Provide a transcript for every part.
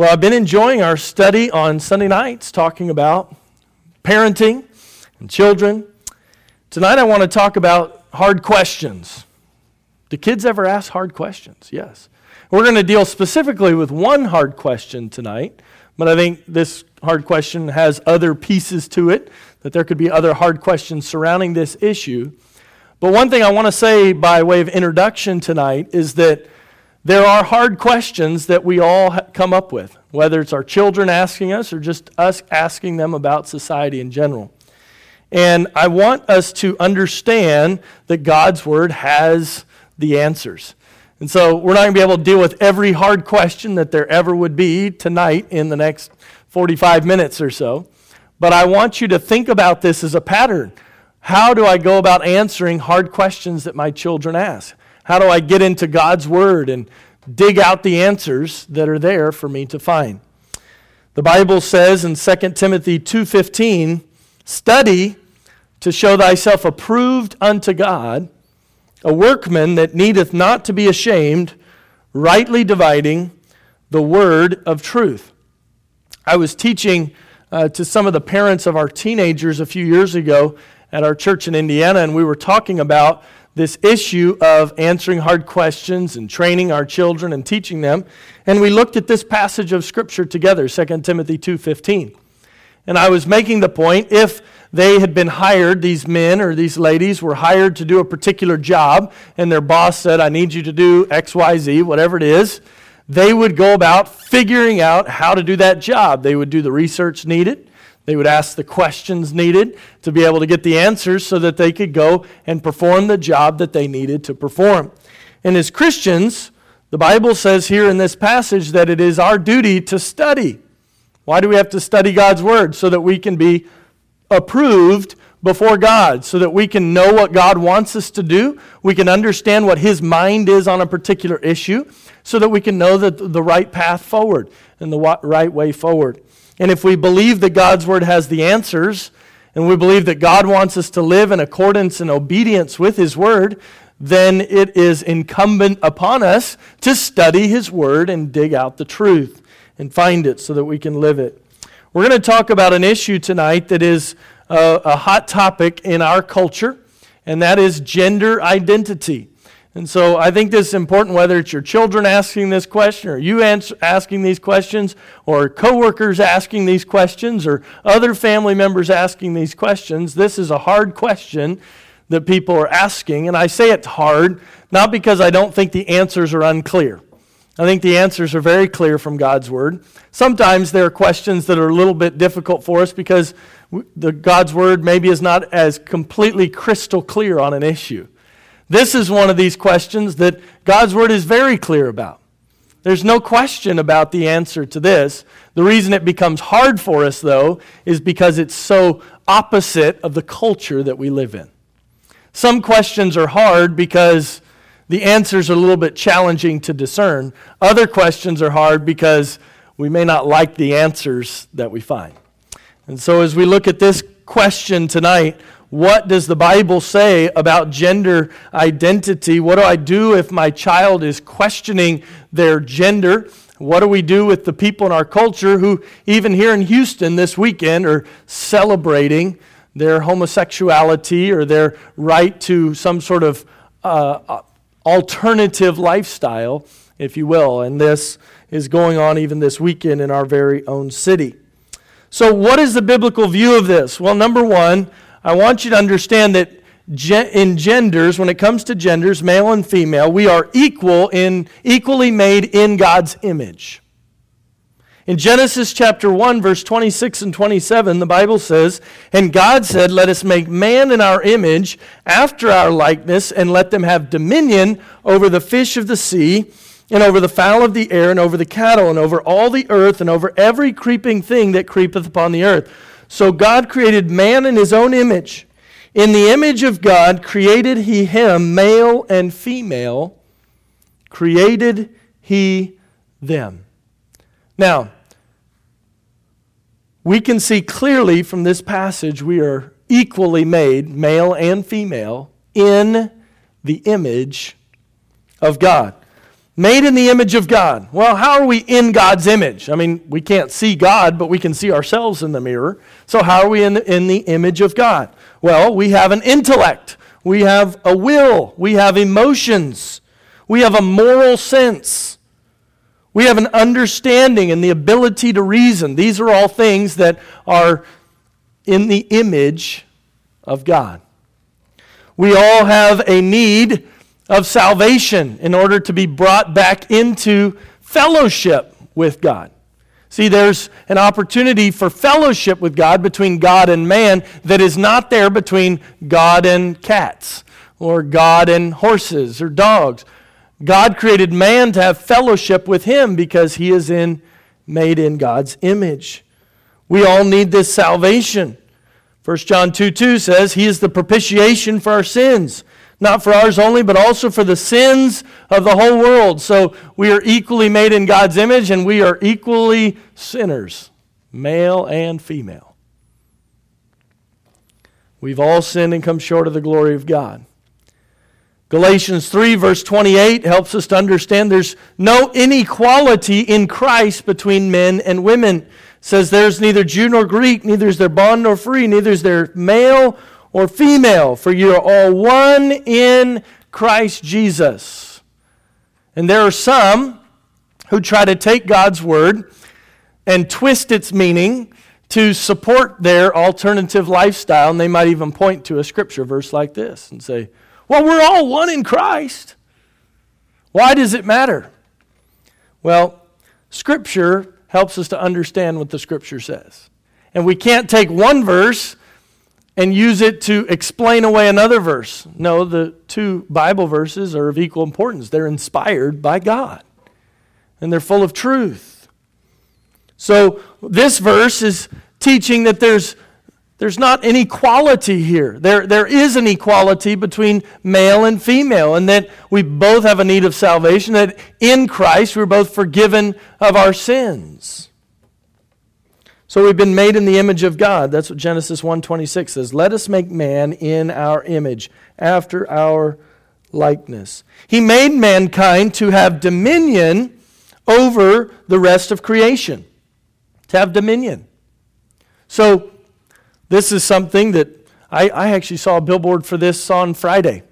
Well, I've been enjoying our study on Sunday nights talking about parenting and children. Tonight I want to talk about hard questions. Do kids ever ask hard questions? Yes. We're going to deal specifically with one hard question tonight, but I think this hard question has other pieces to it, that there could be other hard questions surrounding this issue. But one thing I want to say by way of introduction tonight is that there are hard questions that we all come up with, whether it's our children asking us or just us asking them about society in general. And I want us to understand that God's Word has the answers. And so we're not going to be able to deal with every hard question that there ever would be tonight in the next 45 minutes or so. But I want you to think about this as a pattern. How do I go about answering hard questions that my children ask? How do I get into God's Word and dig out the answers that are there for me to find? The Bible says in 2 Timothy 2:15, "Study to show thyself approved unto God, a workman that needeth not to be ashamed, rightly dividing the word of truth." I was teaching uh, to some of the parents of our teenagers a few years ago at our church in Indiana, and we were talking about this issue of answering hard questions and training our children and teaching them. And we looked at this passage of scripture together, 2 Timothy 2:15. And I was making the point if they had been hired, these men or these ladies were hired to do a particular job, and their boss said, I need you to do XYZ, whatever it is, they would go about figuring out how to do that job. They would do the research needed. They would ask the questions needed to be able to get the answers so that they could go and perform the job that they needed to perform. And as Christians, the Bible says here in this passage that it is our duty to study. Why do we have to study God's Word? So that we can be approved before God, so that we can know what God wants us to do. We can understand what His mind is on a particular issue, so that we can know the, the right path forward and the right way forward. And if we believe that God's Word has the answers, and we believe that God wants us to live in accordance and obedience with His Word, then it is incumbent upon us to study His Word and dig out the truth and find it so that we can live it. We're going to talk about an issue tonight that is a, a hot topic in our culture, and that is gender identity. And so I think this is important whether it's your children asking this question or you answer, asking these questions or coworkers asking these questions or other family members asking these questions. This is a hard question that people are asking. And I say it's hard not because I don't think the answers are unclear. I think the answers are very clear from God's word. Sometimes there are questions that are a little bit difficult for us because the God's word maybe is not as completely crystal clear on an issue. This is one of these questions that God's Word is very clear about. There's no question about the answer to this. The reason it becomes hard for us, though, is because it's so opposite of the culture that we live in. Some questions are hard because the answers are a little bit challenging to discern. Other questions are hard because we may not like the answers that we find. And so, as we look at this question tonight, what does the Bible say about gender identity? What do I do if my child is questioning their gender? What do we do with the people in our culture who, even here in Houston this weekend, are celebrating their homosexuality or their right to some sort of uh, alternative lifestyle, if you will? And this is going on even this weekend in our very own city. So, what is the biblical view of this? Well, number one, I want you to understand that in genders, when it comes to genders, male and female, we are equal in equally made in God's image. In Genesis chapter 1, verse 26 and 27, the Bible says, And God said, Let us make man in our image, after our likeness, and let them have dominion over the fish of the sea, and over the fowl of the air, and over the cattle, and over all the earth, and over every creeping thing that creepeth upon the earth. So God created man in his own image. In the image of God created he him, male and female, created he them. Now, we can see clearly from this passage we are equally made, male and female, in the image of God. Made in the image of God. Well, how are we in God's image? I mean, we can't see God, but we can see ourselves in the mirror. So, how are we in the, in the image of God? Well, we have an intellect, we have a will, we have emotions, we have a moral sense, we have an understanding and the ability to reason. These are all things that are in the image of God. We all have a need of salvation in order to be brought back into fellowship with God. See, there's an opportunity for fellowship with God between God and man that is not there between God and cats or God and horses or dogs. God created man to have fellowship with him because he is in made in God's image. We all need this salvation. 1 John 2 2 says, He is the propitiation for our sins not for ours only, but also for the sins of the whole world. So we are equally made in God's image, and we are equally sinners, male and female. We've all sinned and come short of the glory of God. Galatians 3, verse 28, helps us to understand there's no inequality in Christ between men and women. It says there's neither Jew nor Greek, neither is there bond nor free, neither is there male or female, for you are all one in Christ Jesus. And there are some who try to take God's word and twist its meaning to support their alternative lifestyle. And they might even point to a scripture verse like this and say, Well, we're all one in Christ. Why does it matter? Well, scripture helps us to understand what the scripture says. And we can't take one verse and use it to explain away another verse. No, the two Bible verses are of equal importance. They're inspired by God, and they're full of truth. So, this verse is teaching that there's, there's not an equality here. There, there is an equality between male and female, and that we both have a need of salvation, that in Christ we're both forgiven of our sins. So we've been made in the image of God. That's what Genesis 1:26 says. Let us make man in our image, after our likeness. He made mankind to have dominion over the rest of creation. To have dominion. So this is something that I, I actually saw a billboard for this on Friday.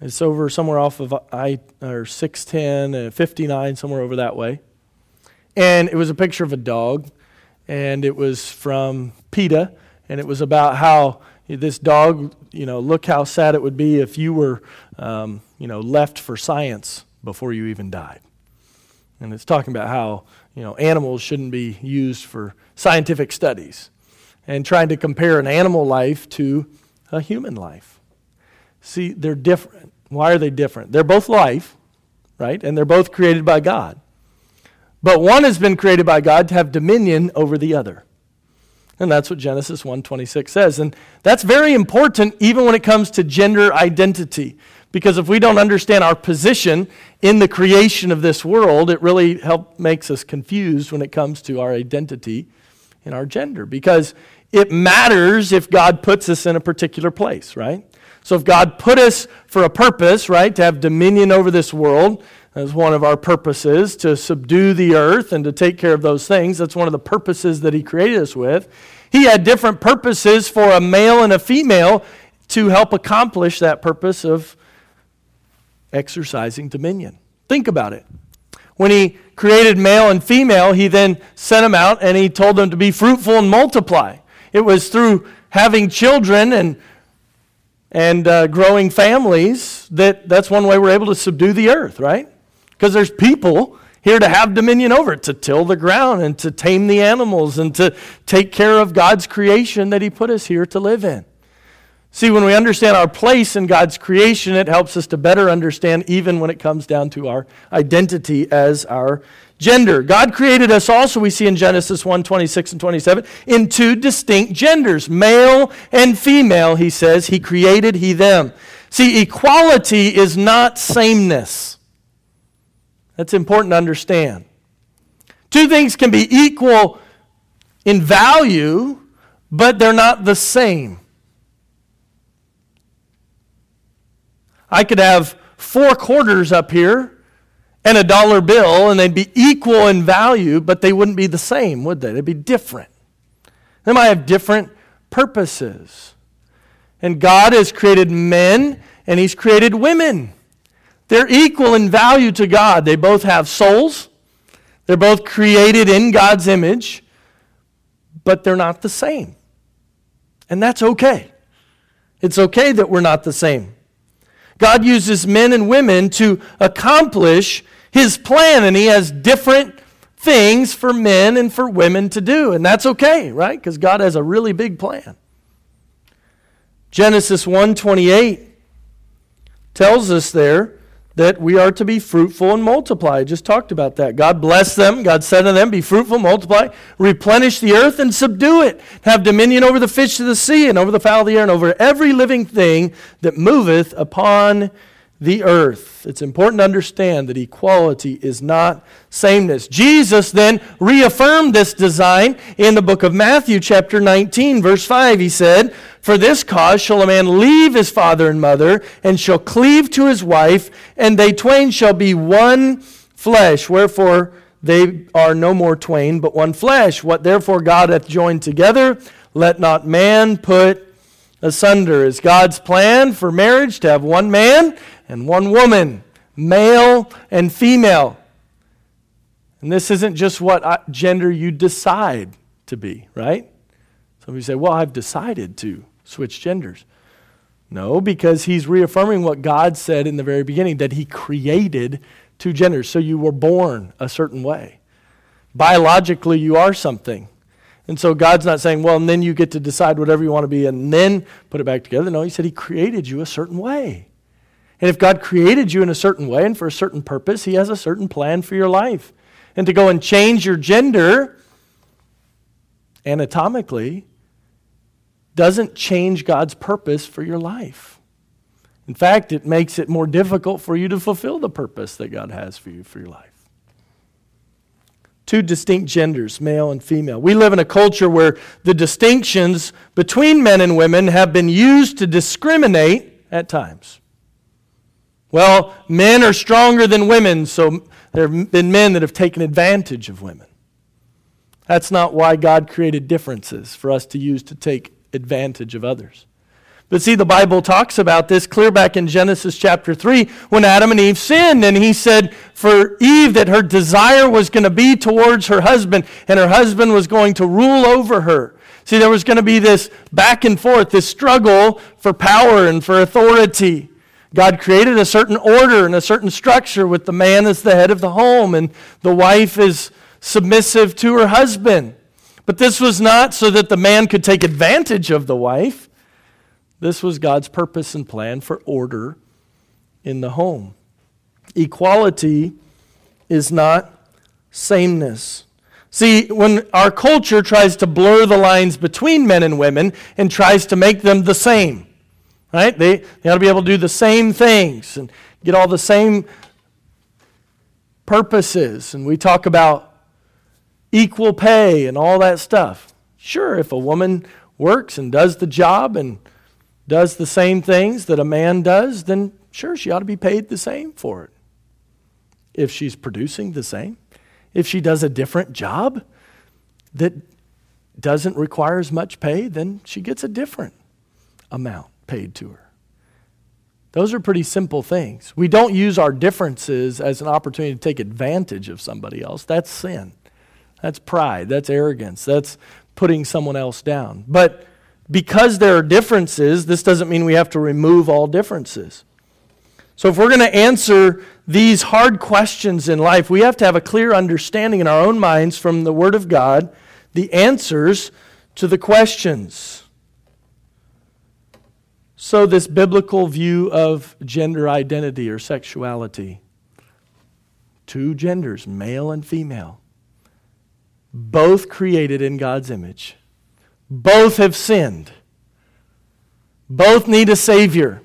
It's over somewhere off of I or 610, uh, 59, somewhere over that way. And it was a picture of a dog and it was from PETA, and it was about how this dog, you know, look how sad it would be if you were, um, you know, left for science before you even died. And it's talking about how, you know, animals shouldn't be used for scientific studies and trying to compare an animal life to a human life. See, they're different. Why are they different? They're both life, right? And they're both created by God. But one has been created by God to have dominion over the other. And that's what Genesis 1:26 says. And that's very important even when it comes to gender identity. Because if we don't understand our position in the creation of this world, it really help, makes us confused when it comes to our identity in our gender. Because it matters if God puts us in a particular place, right? So if God put us for a purpose, right, to have dominion over this world, as one of our purposes to subdue the earth and to take care of those things. That's one of the purposes that He created us with. He had different purposes for a male and a female to help accomplish that purpose of exercising dominion. Think about it. When He created male and female, He then sent them out and He told them to be fruitful and multiply. It was through having children and and uh, growing families that that's one way we're able to subdue the earth, right? Because there's people here to have dominion over it, to till the ground and to tame the animals and to take care of God's creation that He put us here to live in. See, when we understand our place in God's creation, it helps us to better understand even when it comes down to our identity as our gender. God created us also, we see in Genesis 1 26 and 27, in two distinct genders, male and female, he says. He created he them. See, equality is not sameness. That's important to understand. Two things can be equal in value, but they're not the same. I could have four quarters up here, and a dollar bill, and they'd be equal in value, but they wouldn't be the same, would they? They'd be different. They might have different purposes. And God has created men and He's created women. They're equal in value to God. They both have souls, they're both created in God's image, but they're not the same. And that's okay. It's okay that we're not the same. God uses men and women to accomplish His plan, and He has different things for men and for women to do. And that's okay, right? Because God has a really big plan. Genesis 1:28 tells us there that we are to be fruitful and multiply. I just talked about that. God blessed them. God said to them, Be fruitful, multiply, replenish the earth, and subdue it. Have dominion over the fish of the sea, and over the fowl of the air, and over every living thing that moveth upon the earth. It's important to understand that equality is not sameness. Jesus then reaffirmed this design in the book of Matthew, chapter 19, verse 5. He said, For this cause shall a man leave his father and mother, and shall cleave to his wife, and they twain shall be one flesh. Wherefore they are no more twain, but one flesh. What therefore God hath joined together, let not man put asunder. Is God's plan for marriage to have one man and one woman, male and female. And this isn't just what uh, gender you decide to be, right? Some of you say, well, I've decided to switch genders. No, because he's reaffirming what God said in the very beginning that he created two genders. So you were born a certain way. Biologically, you are something. And so God's not saying, well, and then you get to decide whatever you want to be and then put it back together. No, he said he created you a certain way. And if God created you in a certain way and for a certain purpose, He has a certain plan for your life. And to go and change your gender anatomically doesn't change God's purpose for your life. In fact, it makes it more difficult for you to fulfill the purpose that God has for you for your life. Two distinct genders, male and female. We live in a culture where the distinctions between men and women have been used to discriminate at times. Well, men are stronger than women, so there have been men that have taken advantage of women. That's not why God created differences for us to use to take advantage of others. But see, the Bible talks about this clear back in Genesis chapter 3 when Adam and Eve sinned. And he said for Eve that her desire was going to be towards her husband, and her husband was going to rule over her. See, there was going to be this back and forth, this struggle for power and for authority. God created a certain order and a certain structure with the man as the head of the home and the wife is submissive to her husband. But this was not so that the man could take advantage of the wife. This was God's purpose and plan for order in the home. Equality is not sameness. See, when our culture tries to blur the lines between men and women and tries to make them the same, right? They, they ought to be able to do the same things and get all the same purposes. And we talk about equal pay and all that stuff. Sure, if a woman works and does the job and does the same things that a man does, then sure, she ought to be paid the same for it. If she's producing the same, if she does a different job that doesn't require as much pay, then she gets a different amount paid to her. Those are pretty simple things. We don't use our differences as an opportunity to take advantage of somebody else. That's sin. That's pride. That's arrogance. That's putting someone else down. But because there are differences, this doesn't mean we have to remove all differences. So, if we're going to answer these hard questions in life, we have to have a clear understanding in our own minds from the Word of God the answers to the questions. So, this biblical view of gender identity or sexuality. Two genders, male and female, both created in God's image, both have sinned, both need a Savior,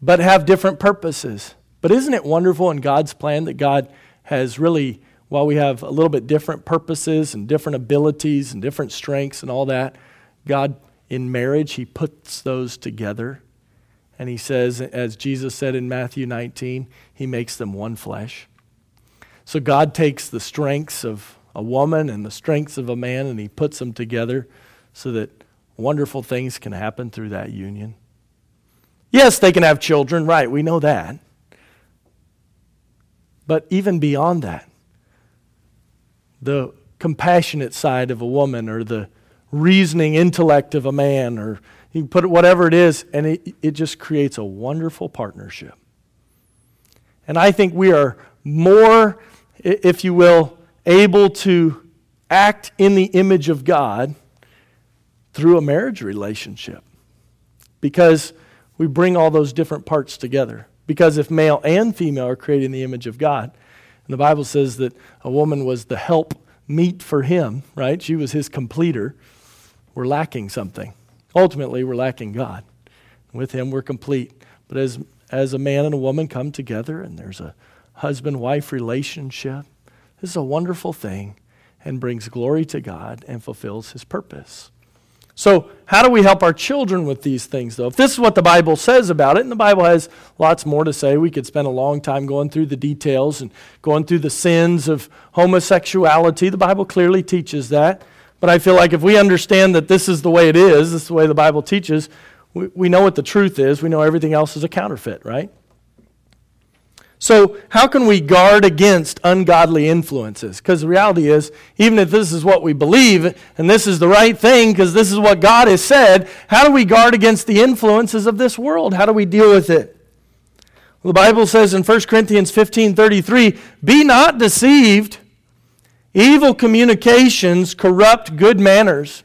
but have different purposes. But isn't it wonderful in God's plan that God has really, while we have a little bit different purposes and different abilities and different strengths and all that, God in marriage, he puts those together And he says, as Jesus said in Matthew 19, he makes them one flesh. So God takes the strengths of a woman and the strengths of a man and he puts them together so that wonderful things can happen through that union. Yes, they can have children, right? We know that. But even beyond that, the compassionate side of a woman or the reasoning intellect of a man or you put it whatever it is and it, it just creates a wonderful partnership and i think we are more if you will able to act in the image of god through a marriage relationship because we bring all those different parts together because if male and female are created in the image of god and the bible says that a woman was the help meet for him, right? She was his completer. We're lacking something. Ultimately, we're lacking God. With him, we're complete. But as, as a man and a woman come together and there's a husband wife relationship, this is a wonderful thing and brings glory to God and fulfills his purpose. So, how do we help our children with these things, though? If this is what the Bible says about it, and the Bible has lots more to say, we could spend a long time going through the details and going through the sins of homosexuality. The Bible clearly teaches that. But I feel like if we understand that this is the way it is, this is the way the Bible teaches, we, we know what the truth is. We know everything else is a counterfeit, right? So, how can we guard against ungodly influences? Because the reality is, even if this is what we believe and this is the right thing because this is what God has said, how do we guard against the influences of this world? How do we deal with it? Well, the Bible says in 1 Corinthians 15 33, Be not deceived. Evil communications corrupt good manners.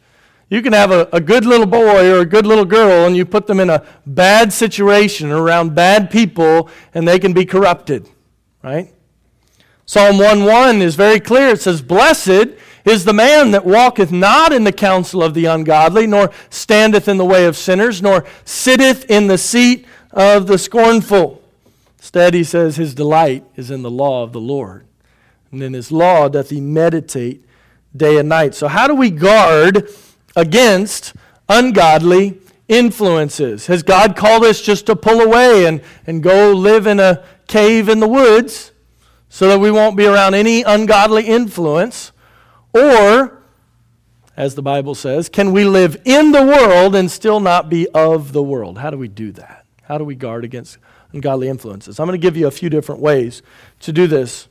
You can have a, a good little boy or a good little girl, and you put them in a bad situation around bad people, and they can be corrupted, right? Psalm 1 1 is very clear. It says, Blessed is the man that walketh not in the counsel of the ungodly, nor standeth in the way of sinners, nor sitteth in the seat of the scornful. Instead, he says, His delight is in the law of the Lord. And in his law doth he meditate day and night. So, how do we guard against ungodly influences. Has God called us just to pull away and, and go live in a cave in the woods so that we won't be around any ungodly influence? Or, as the Bible says, can we live in the world and still not be of the world? How do we do that? How do we guard against ungodly influences? I'm going to give you a few different ways to do this.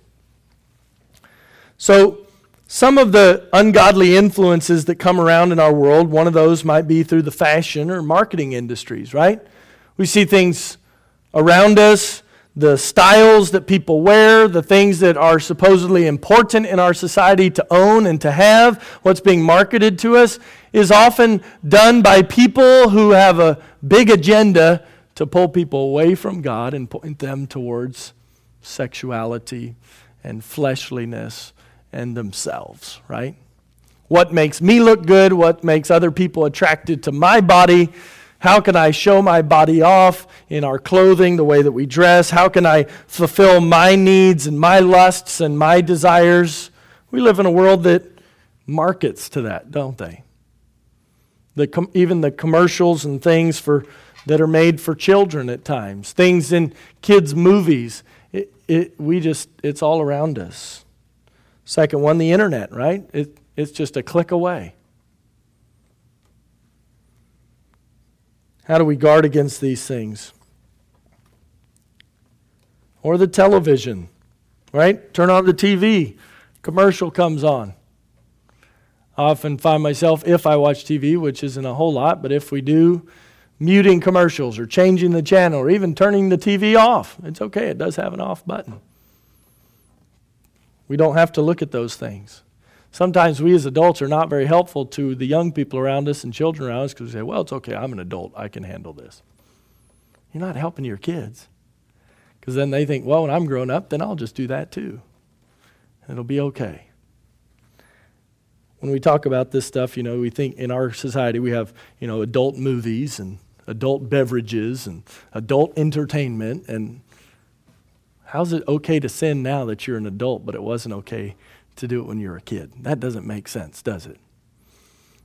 So, some of the ungodly influences that come around in our world, one of those might be through the fashion or marketing industries, right? We see things around us, the styles that people wear, the things that are supposedly important in our society to own and to have, what's being marketed to us, is often done by people who have a big agenda to pull people away from God and point them towards sexuality and fleshliness and themselves, right? What makes me look good? What makes other people attracted to my body? How can I show my body off in our clothing, the way that we dress? How can I fulfill my needs and my lusts and my desires? We live in a world that markets to that, don't they? The com- even the commercials and things for, that are made for children at times, things in kids' movies, it, it, we just, it's all around us. Second one, the internet, right? It, it's just a click away. How do we guard against these things? Or the television, right? Turn on the TV, commercial comes on. I often find myself, if I watch TV, which isn't a whole lot, but if we do, muting commercials or changing the channel or even turning the TV off. It's okay, it does have an off button. We don't have to look at those things. Sometimes we as adults are not very helpful to the young people around us and children around us because we say, well, it's okay, I'm an adult, I can handle this. You're not helping your kids. Because then they think, well, when I'm grown up, then I'll just do that too. It'll be okay. When we talk about this stuff, you know, we think in our society we have, you know, adult movies and adult beverages and adult entertainment and How's it okay to sin now that you're an adult, but it wasn't okay to do it when you were a kid? That doesn't make sense, does it?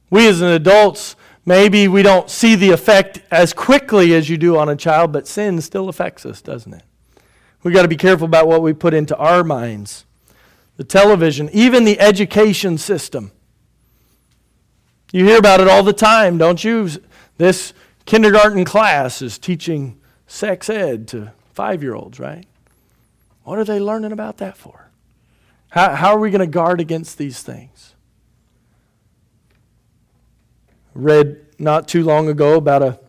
We as adults, maybe we don't see the effect as quickly as you do on a child, but sin still affects us, doesn't it? We've got to be careful about what we put into our minds. The television, even the education system. You hear about it all the time, don't you? This kindergarten class is teaching sex ed to five year olds, right? What are they learning about that for? How, how are we going to guard against these things? Read not too long ago about a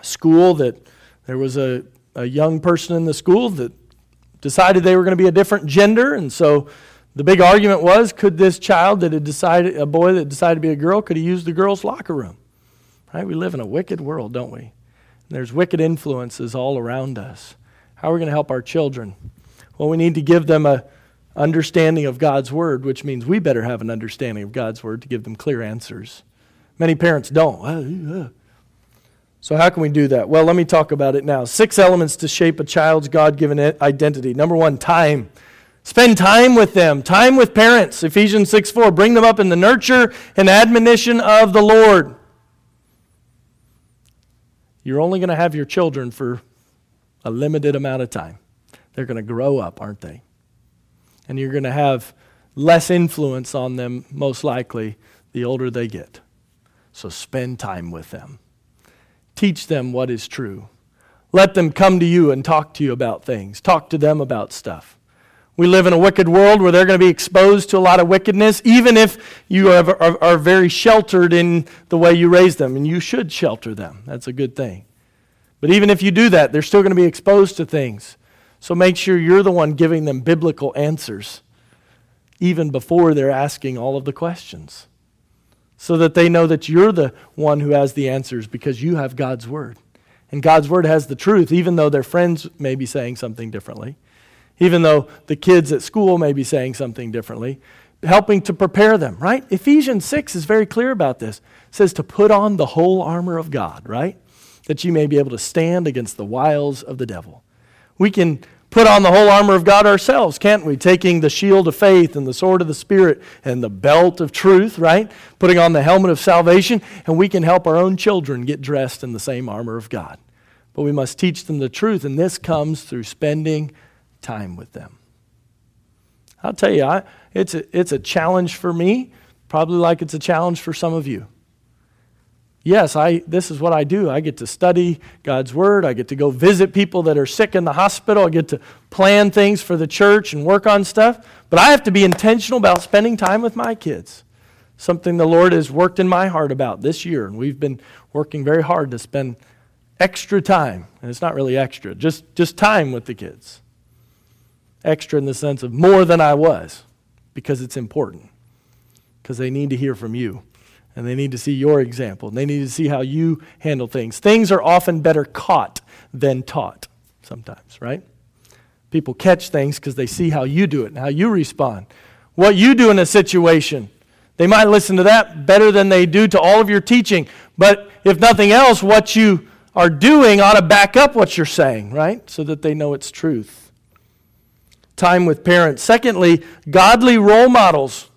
school that there was a a young person in the school that decided they were going to be a different gender, and so the big argument was could this child that had decided, a boy that decided to be a girl, could he use the girls' locker room? Right? We live in a wicked world, don't we? And there's wicked influences all around us. How are we going to help our children? Well, we need to give them a understanding of God's word, which means we better have an understanding of God's word to give them clear answers. Many parents don't. So, how can we do that? Well, let me talk about it now. Six elements to shape a child's God given identity. Number one, time. Spend time with them, time with parents. Ephesians 6 4. Bring them up in the nurture and admonition of the Lord. You're only going to have your children for a limited amount of time. They're going to grow up, aren't they? And you're going to have less influence on them, most likely, the older they get. So spend time with them. Teach them what is true. Let them come to you and talk to you about things. Talk to them about stuff. We live in a wicked world where they're going to be exposed to a lot of wickedness, even if you are, are, are, very sheltered in the way you raise them, and you should shelter them. That's a good thing. But even if you do that, they're still going to be exposed to things. So make sure you're the one giving them biblical answers, even before they're asking all of the questions so that they know that you're the one who has the answers because you have God's Word. And God's Word has the truth, even though their friends may be saying something differently, even though the kids at school may be saying something differently, helping to prepare them, right? Ephesians 6 is very clear about this. It says to put on the whole armor of God, right? That you may be able to stand against the wiles of the devil. We can put on the whole armor of God ourselves, can't we? Taking the shield of faith and the sword of the Spirit and the belt of truth, right? Putting on the helmet of salvation, and we can help our own children get dressed in the same armor of God. But we must teach them the truth, and this comes through spending time with them. I'll tell you, I, it's, a, it's a challenge for me, probably like it's a challenge for some of you yes, I, this is what I do. I get to study God's Word. I get to go visit people that are sick in the hospital. I get to plan things for the church and work on stuff. But I have to be intentional about spending time with my kids. Something the Lord has worked in my heart about this year. And we've been working very hard to spend extra time. And it's not really extra, just, just time with the kids. Extra in the sense of more than I was, because it's important, because they need to hear from you and they need to see your example. And they need to see how you handle things. Things are often better caught than taught sometimes, right? People catch things because they see how you do it and how you respond. What you do in a situation. They might listen to that better than they do to all of your teaching. But if nothing else, what you are doing ought to back up what you're saying, right? So that they know it's truth. Time with parents. Secondly, godly role models.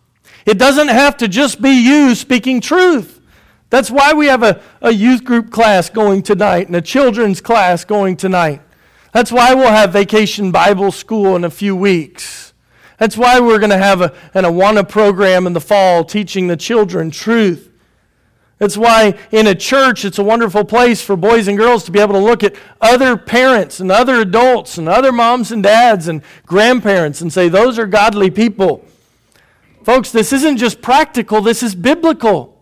It doesn't have to just be you speaking truth. That's why we have a, a youth group class going tonight and a children's class going tonight. That's why we'll have vacation Bible school in a few weeks. That's why we're going to have a, an Awana program in the fall teaching the children truth. That's why in a church it's a wonderful place for boys and girls to be able to look at other parents and other adults and other moms and dads and grandparents and say, those are godly people. Folks, this isn't just practical, this is biblical.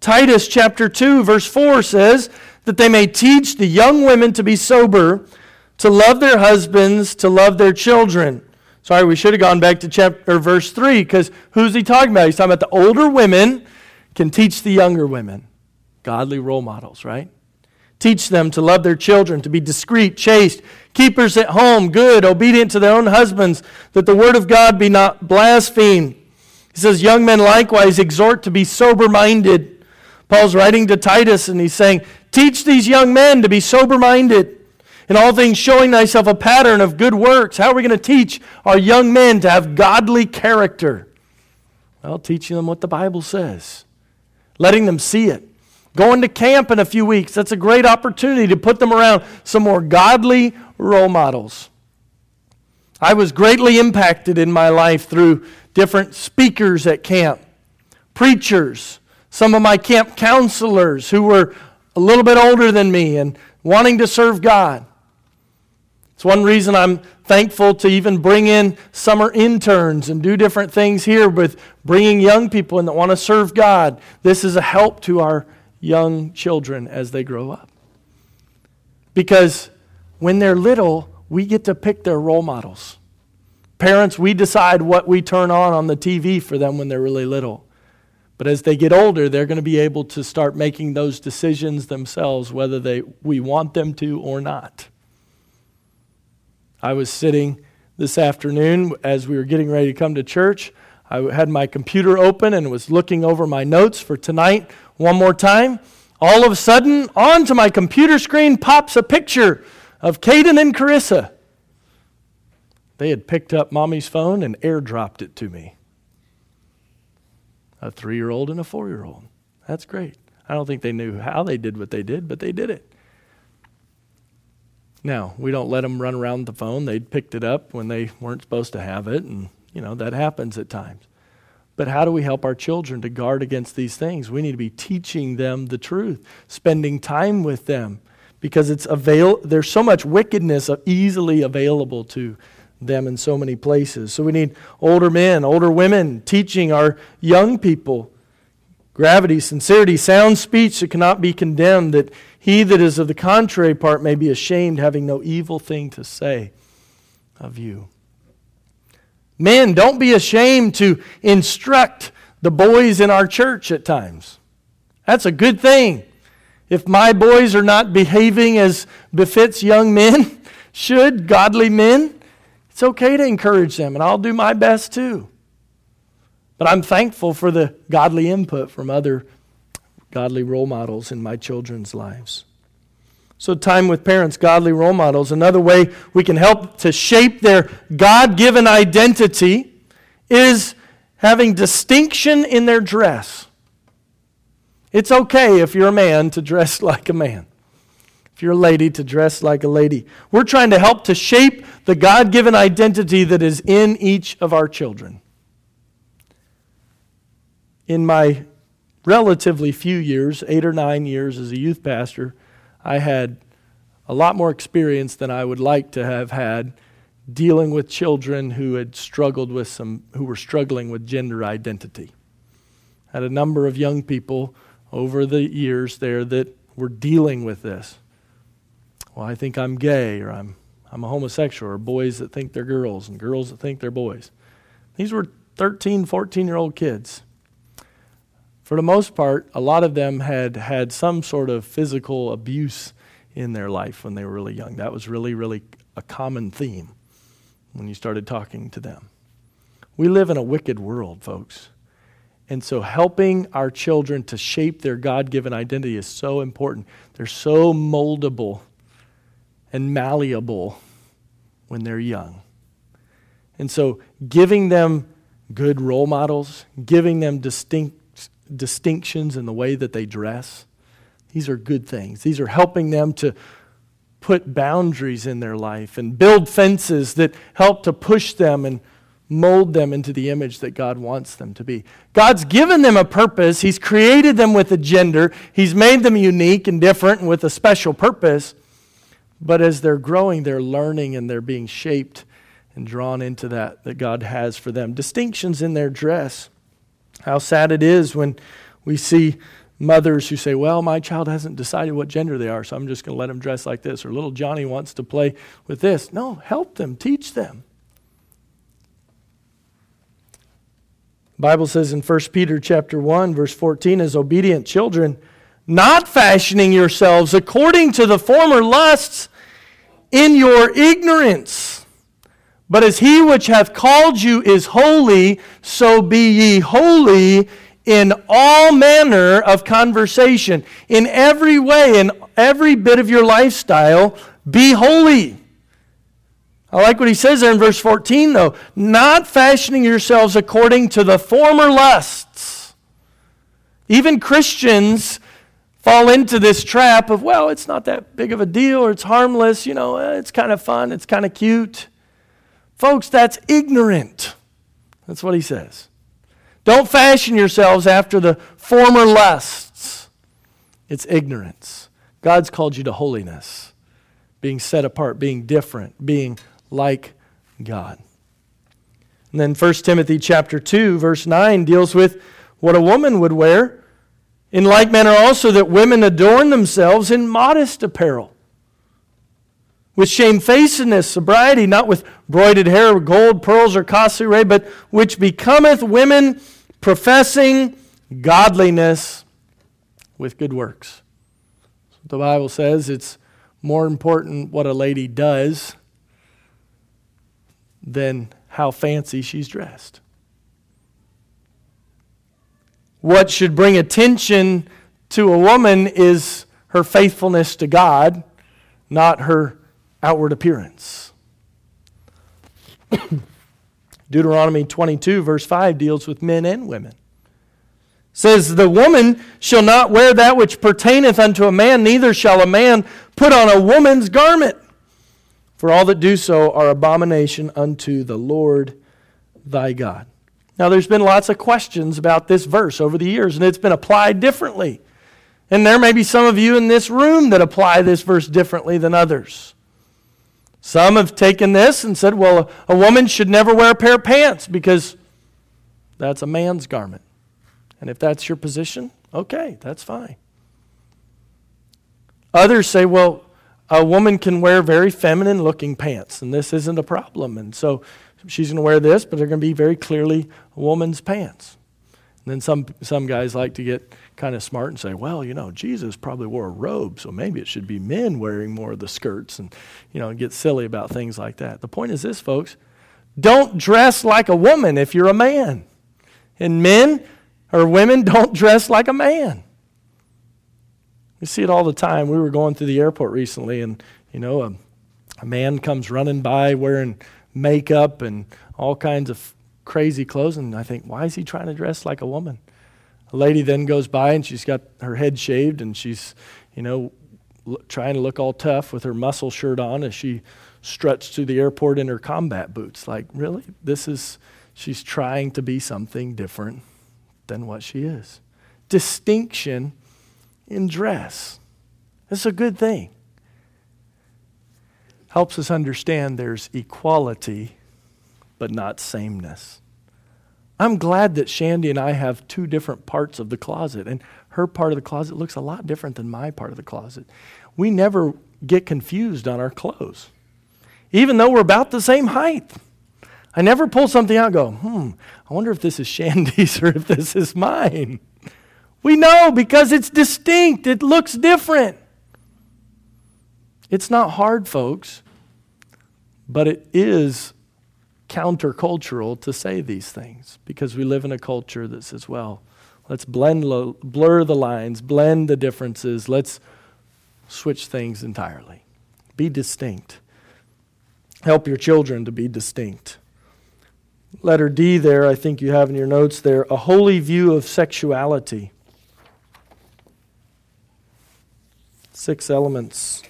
Titus chapter 2, verse 4 says that they may teach the young women to be sober, to love their husbands, to love their children. Sorry, we should have gone back to chapter verse 3 because who's he talking about? He's talking about the older women can teach the younger women. Godly role models, right? Teach them to love their children, to be discreet, chaste, keepers at home, good, obedient to their own husbands, that the word of God be not blasphemed. He says, Young men likewise exhort to be sober minded. Paul's writing to Titus and he's saying, Teach these young men to be sober minded. In all things, showing thyself a pattern of good works. How are we going to teach our young men to have godly character? Well, teaching them what the Bible says. letting them see it. Going to camp in a few weeks, that's a great opportunity to put them around some more godly role models. I was greatly impacted in my life through different speakers at camp, preachers, some of my camp counselors who were a little bit older than me and wanting to serve God. It's one reason I'm thankful to even bring in summer interns and do different things here with bringing young people in that want to serve God. This is a help to our young children as they grow up. Because when they're little, we get to pick their role models. Parents, we decide what we turn on on the TV for them when they're really little. But as they get older, they're going to be able to start making those decisions themselves, whether they, we want them to or not. I was sitting this afternoon as we were getting ready to come to church. I had my computer open and was looking over my notes for tonight one more time. All of a sudden, onto my computer screen pops a picture of Caden and Carissa. They had picked up mommy's phone and airdropped it to me. A three year old and a four year old. That's great. I don't think they knew how they did what they did, but they did it. Now, we don't let them run around the phone. They picked it up when they weren't supposed to have it, and, you know, that happens at times. But how do we help our children to guard against these things? We need to be teaching them the truth, spending time with them, because it's avail- there's so much wickedness easily available to them in so many places. So we need older men, older women teaching our young people gravity, sincerity, sound speech that cannot be condemned, that he that is of the contrary part may be ashamed, having no evil thing to say of you. Men, don't be ashamed to instruct the boys in our church at times. That's a good thing. If my boys are not behaving as befits young men should, godly men, it's okay to encourage them, and I'll do my best too. But I'm thankful for the godly input from other godly role models in my children's lives. So, time with parents, godly role models. Another way we can help to shape their God given identity is having distinction in their dress. It's okay if you're a man to dress like a man, if you're a lady to dress like a lady. We're trying to help to shape the God given identity that is in each of our children in my relatively few years, eight or nine years as a youth pastor, I had a lot more experience than I would like to have had dealing with children who had struggled with some, who were struggling with gender identity. I had a number of young people over the years there that were dealing with this. Well, I think I'm gay, or I'm, I'm a homosexual, or boys that think they're girls, and girls that think they're boys. These were 13, 14 year old kids for the most part, a lot of them had had some sort of physical abuse in their life when they were really young. That was really, really a common theme when you started talking to them. We live in a wicked world, folks. And so, helping our children to shape their God given identity is so important. They're so moldable and malleable when they're young. And so, giving them good role models, giving them distinct distinctions in the way that they dress. These are good things. These are helping them to put boundaries in their life and build fences that help to push them and mold them into the image that God wants them to be. God's given them a purpose. He's created them with a gender. He's made them unique and different and with a special purpose. But as they're growing, they're learning and they're being shaped and drawn into that that God has for them. Distinctions in their dress. How sad it is when we see mothers who say, Well, my child hasn't decided what gender they are, so I'm just going to let them dress like this, or little Johnny wants to play with this. No, help them, teach them. The Bible says in 1 Peter chapter 1 verse 14 as obedient children not fashioning yourselves according to the former lusts in your ignorance but as he which hath called you is holy, so be ye holy in all manner of conversation. In every way, in every bit of your lifestyle, be holy. I like what he says there in verse 14, though. Not fashioning yourselves according to the former lusts. Even Christians fall into this trap of, well, it's not that big of a deal or it's harmless, you know, eh, it's kind of fun, it's kind of cute. Folks, that's ignorant. That's what he says. Don't fashion yourselves after the former lusts. It's ignorance. God's called you to holiness, being set apart, being different, being like God. And then 1 Timothy chapter 2 verse 9 deals with what a woman would wear. In like manner also that women adorn themselves in modest apparel. With shamefacedness, sobriety, not with broided hair, gold, pearls, or costly array, but which becometh women professing godliness with good works. The Bible says it's more important what a lady does than how fancy she's dressed. What should bring attention to a woman is her faithfulness to God, not her outward appearance. Deuteronomy 22, verse 5, deals with men and women. says, The woman shall not wear that which pertaineth unto a man, neither shall a man put on a woman's garment. For all that do so are abomination unto the Lord thy God. Now, there's been lots of questions about this verse over the years, and it's been applied differently. And there may be some of you in this room that apply this verse differently than others. Some have taken this and said, well, a woman should never wear a pair of pants because that's a man's garment. And if that's your position, okay, that's fine. Others say, well, a woman can wear very feminine looking pants, and this isn't a problem. And so she's going to wear this, but they're going to be very clearly a woman's pants. And then some, some guys like to get kind of smart and say, well, you know, Jesus probably wore a robe, so maybe it should be men wearing more of the skirts and, you know, get silly about things like that. The point is this, folks don't dress like a woman if you're a man. And men or women don't dress like a man. We see it all the time. We were going through the airport recently, and you know, a, a man comes running by wearing makeup and all kinds of crazy clothes, and I think, why is he trying to dress like a woman? A lady then goes by and she's got her head shaved and she's, you know, l- trying to look all tough with her muscle shirt on as she struts to the airport in her combat boots. Like, really? This is, she's trying to be something different than what she is. Distinction in dress. It's a good thing. Helps us understand there's equality, but not sameness. I'm glad that Shandy and I have two different parts of the closet, and her part of the closet looks a lot different than my part of the closet. We never get confused on our clothes, even though we're about the same height. I never pull something out and go, hmm, I wonder if this is Shandy's or if this is mine. We know because it's distinct, it looks different. It's not hard, folks, but it is countercultural to say these things because we live in a culture that says, well, let's blend, lo- blur the lines, blend the differences, let's switch things entirely. Be distinct. Help your children to be distinct. Letter D there, I think you have in your notes there, a holy view of sexuality. Six elements.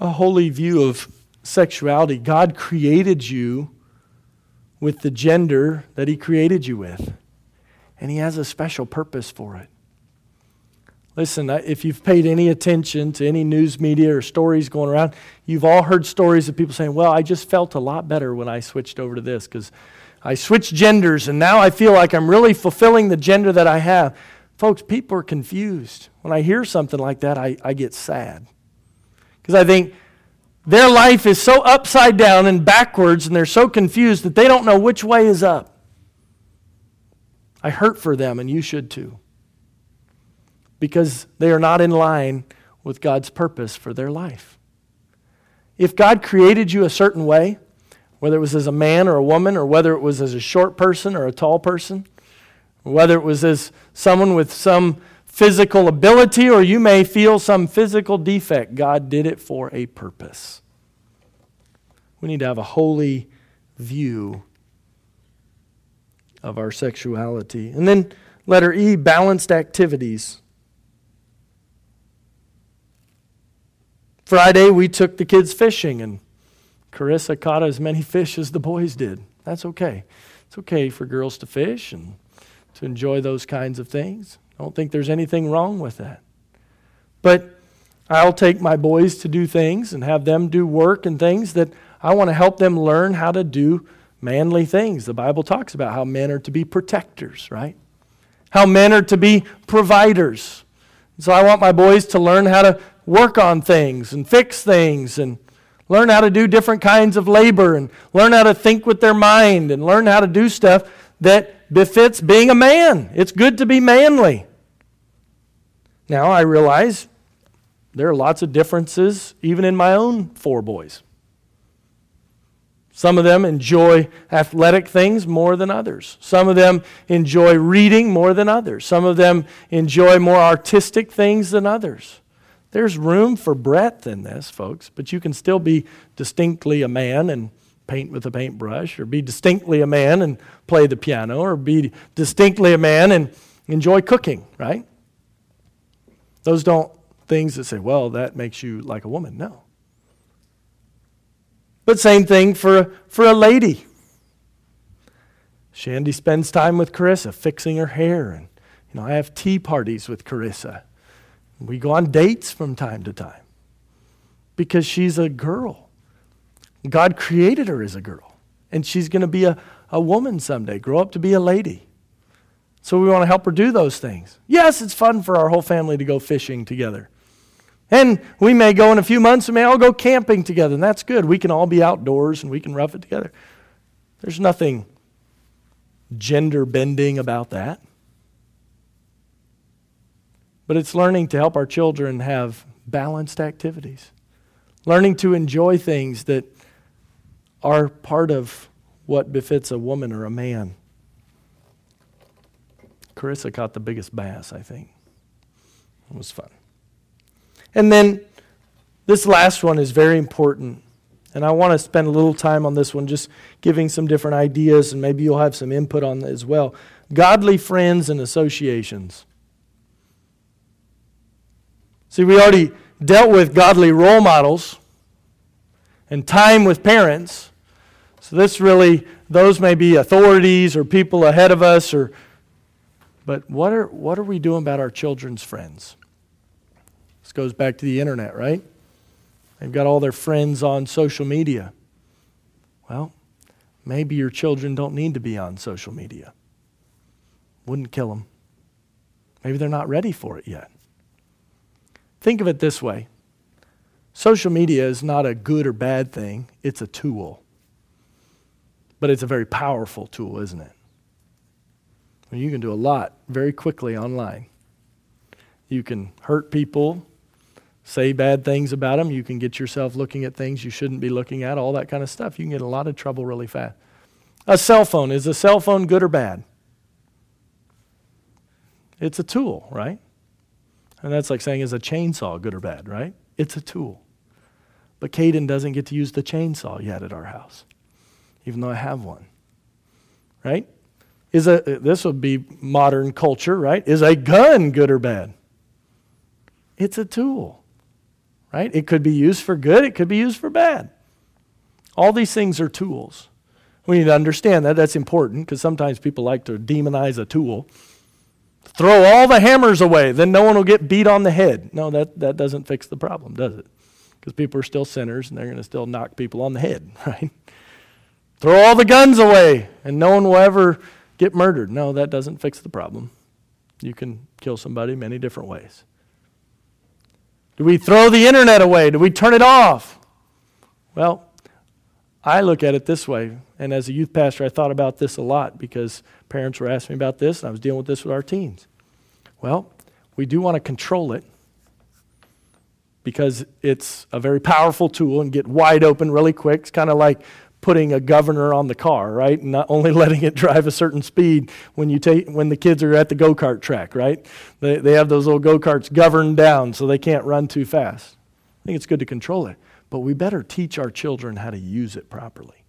A holy view of sexuality. God created you with the gender that He created you with, and He has a special purpose for it. Listen, if you've paid any attention to any news media or stories going around, you've all heard stories of people saying, Well, I just felt a lot better when I switched over to this because I switched genders and now I feel like I'm really fulfilling the gender that I have. Folks, people are confused. When I hear something like that, I, I get sad. Because I think, their life is so upside down and backwards, and they're so confused that they don't know which way is up. I hurt for them, and you should too. Because they are not in line with God's purpose for their life. If God created you a certain way, whether it was as a man or a woman, or whether it was as a short person or a tall person, whether it was as someone with some physical ability or you may feel some physical defect. God did it for a purpose. We need to have a holy view of our sexuality. And then Letter E, balanced activities. Friday, we took the kids fishing, and Carissa caught as many fish as the boys did. That's okay. It's okay for girls to fish and to enjoy those kinds of things. I don't think there's anything wrong with that. But I'll take my boys to do things and have them do work and things that I want to help them learn how to do manly things. The Bible talks about how men are to be protectors, right? How men are to be providers. So I want my boys to learn how to work on things and fix things and learn how to do different kinds of labor and learn how to think with their mind and learn how to do stuff that befits being a man. It's good to be manly. Now, I realize there are lots of differences even in my own four boys. Some of them enjoy athletic things more than others. Some of them enjoy reading more than others. Some of them enjoy more artistic things than others. There's room for breadth in this, folks, but you can still be distinctly a man and paint with a paintbrush, or be distinctly a man and play the piano, or be distinctly a man and enjoy cooking, right? Those don't things that say, well, that makes you like a woman. No. But same thing for, for a lady. Shandy spends time with Carissa fixing her hair. And, you know, I have tea parties with Carissa. We go on dates from time to time because she's a girl. God created her as a girl. And she's going to be a, a woman someday, grow up to be a lady. So we want to help her do those things. Yes, it's fun for our whole family to go fishing together. And we may go in a few months, we may all go camping together, and that's good. We can all be outdoors and we can rough it together. There's nothing gender bending about that. But it's learning to help our children have balanced activities, learning to enjoy things that are part of what befits a woman or a man. Carissa caught the biggest bass, I think. It was fun. And then this last one is very important. And I want to spend a little time on this one, just giving some different ideas, and maybe you'll have some input on it as well. Godly friends and associations. See, we already dealt with godly role models and time with parents. So this really, those may be authorities or people ahead of us, or but what are what are we doing about our children's friends? This goes back to the internet, right? They've got all their friends on social media. Well, maybe your children don't need to be on social media. Wouldn't kill them. Maybe they're not ready for it yet. Think of it this way social media is not a good or bad thing, it's a tool. But it's a very powerful tool, isn't it? you can do a lot very quickly online. You can hurt people say bad things about them. You can get yourself looking at things you shouldn't be looking at, all that kind of stuff. You can get a lot of trouble really fast. A cell phone, is a cell phone good or bad? It's a tool, right? And that's like saying, is a chainsaw good or bad, right? It's a tool. But Caden doesn't get to use the chainsaw yet at our house, even though I have one, right? Is a, this would be modern culture, right? Is a gun good or bad? It's a tool right? It could be used for good, it could be used for bad. All these things are tools. We need to understand that. That's important because sometimes people like to demonize a tool. Throw all the hammers away, then no one will get beat on the head. No, that, that doesn't fix the problem, does it? Because people are still sinners and they're going to still knock people on the head, right? Throw all the guns away and no one will ever get murdered. No, that doesn't fix the problem. You can kill somebody many different ways. Do we throw the internet away? Do we turn it off? Well, I look at it this way, and as a youth pastor, I thought about this a lot because parents were asking me about this, and I was dealing with this with our teens. Well, we do want to control it because it's a very powerful tool and get wide open really quick. It's kind of like putting a governor on the car, right? And not only letting it drive a certain speed when you take when the kids are at the go-kart track, right? They they have those little go-karts governed down so they can't run too fast. I think it's good to control it, but we better teach our children how to use it properly.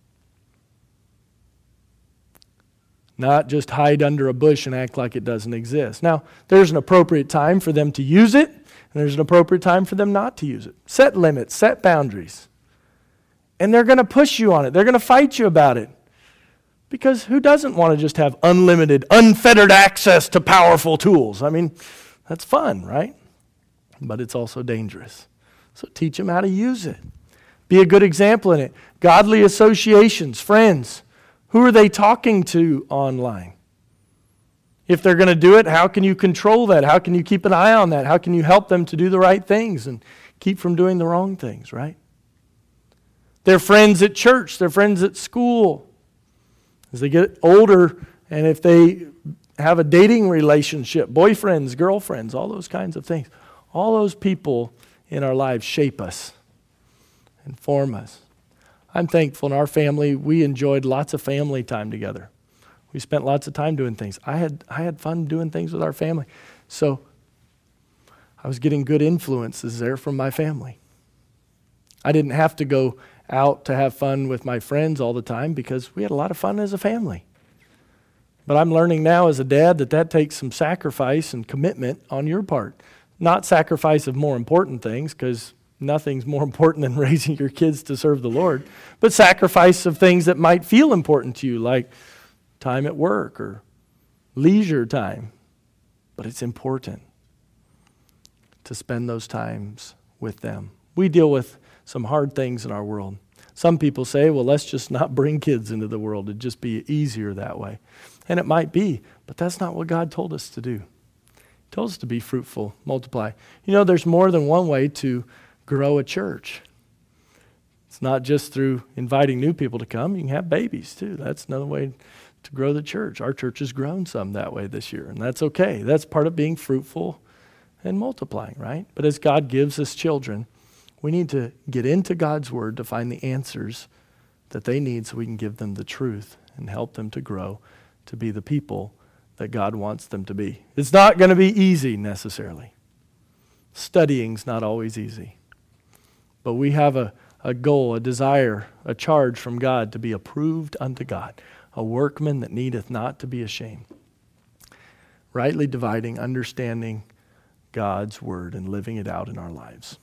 not just hide under a bush and act like it doesn't exist. Now, there's an appropriate time for them to use it, and there's an appropriate time for them not to use it. Set limits, set boundaries. And they're going to push you on it, they're going to fight you about it. Because who doesn't want to just have unlimited, unfettered access to powerful tools? I mean, that's fun, right? But it's also dangerous. So teach them how to use it. Be a good example in it. Godly associations, friends. Who are they talking to online? If they're going to do it, how can you control that? How can you keep an eye on that? How can you help them to do the right things and keep from doing the wrong things, right? They're friends at church, they're friends at school. As they get older, and if they have a dating relationship, boyfriends, girlfriends, all those kinds of things, all those people in our lives shape us and form us. I'm thankful in our family, we enjoyed lots of family time together. We spent lots of time doing things. I had, I had fun doing things with our family. So I was getting good influences there from my family. I didn't have to go out to have fun with my friends all the time because we had a lot of fun as a family. But I'm learning now as a dad that that takes some sacrifice and commitment on your part. Not sacrifice of more important things because nothing's more important than raising your kids to serve the Lord, but sacrifice of things that might feel important to you, like time at work or leisure time. But it's important to spend those times with them. We deal with some hard things in our world. Some people say, well, let's just not bring kids into the world. It'd just be easier that way. And it might be, but that's not what God told us to do. He told us to be fruitful, multiply. You know, there's more than one way to grow a church. It's not just through inviting new people to come. You can have babies too. That's another way to grow the church. Our church has grown some that way this year, and that's okay. That's part of being fruitful and multiplying, right? But as God gives us children, we need to get into God's Word to find the answers that they need so we can give them the truth and help them to grow to be the people that God wants them to be. It's not going to be easy necessarily. Studying's not always easy. But we have a, a goal, a desire, a charge from God to be approved unto God, a workman that needeth not to be ashamed. Rightly dividing, understanding God's word, and living it out in our lives.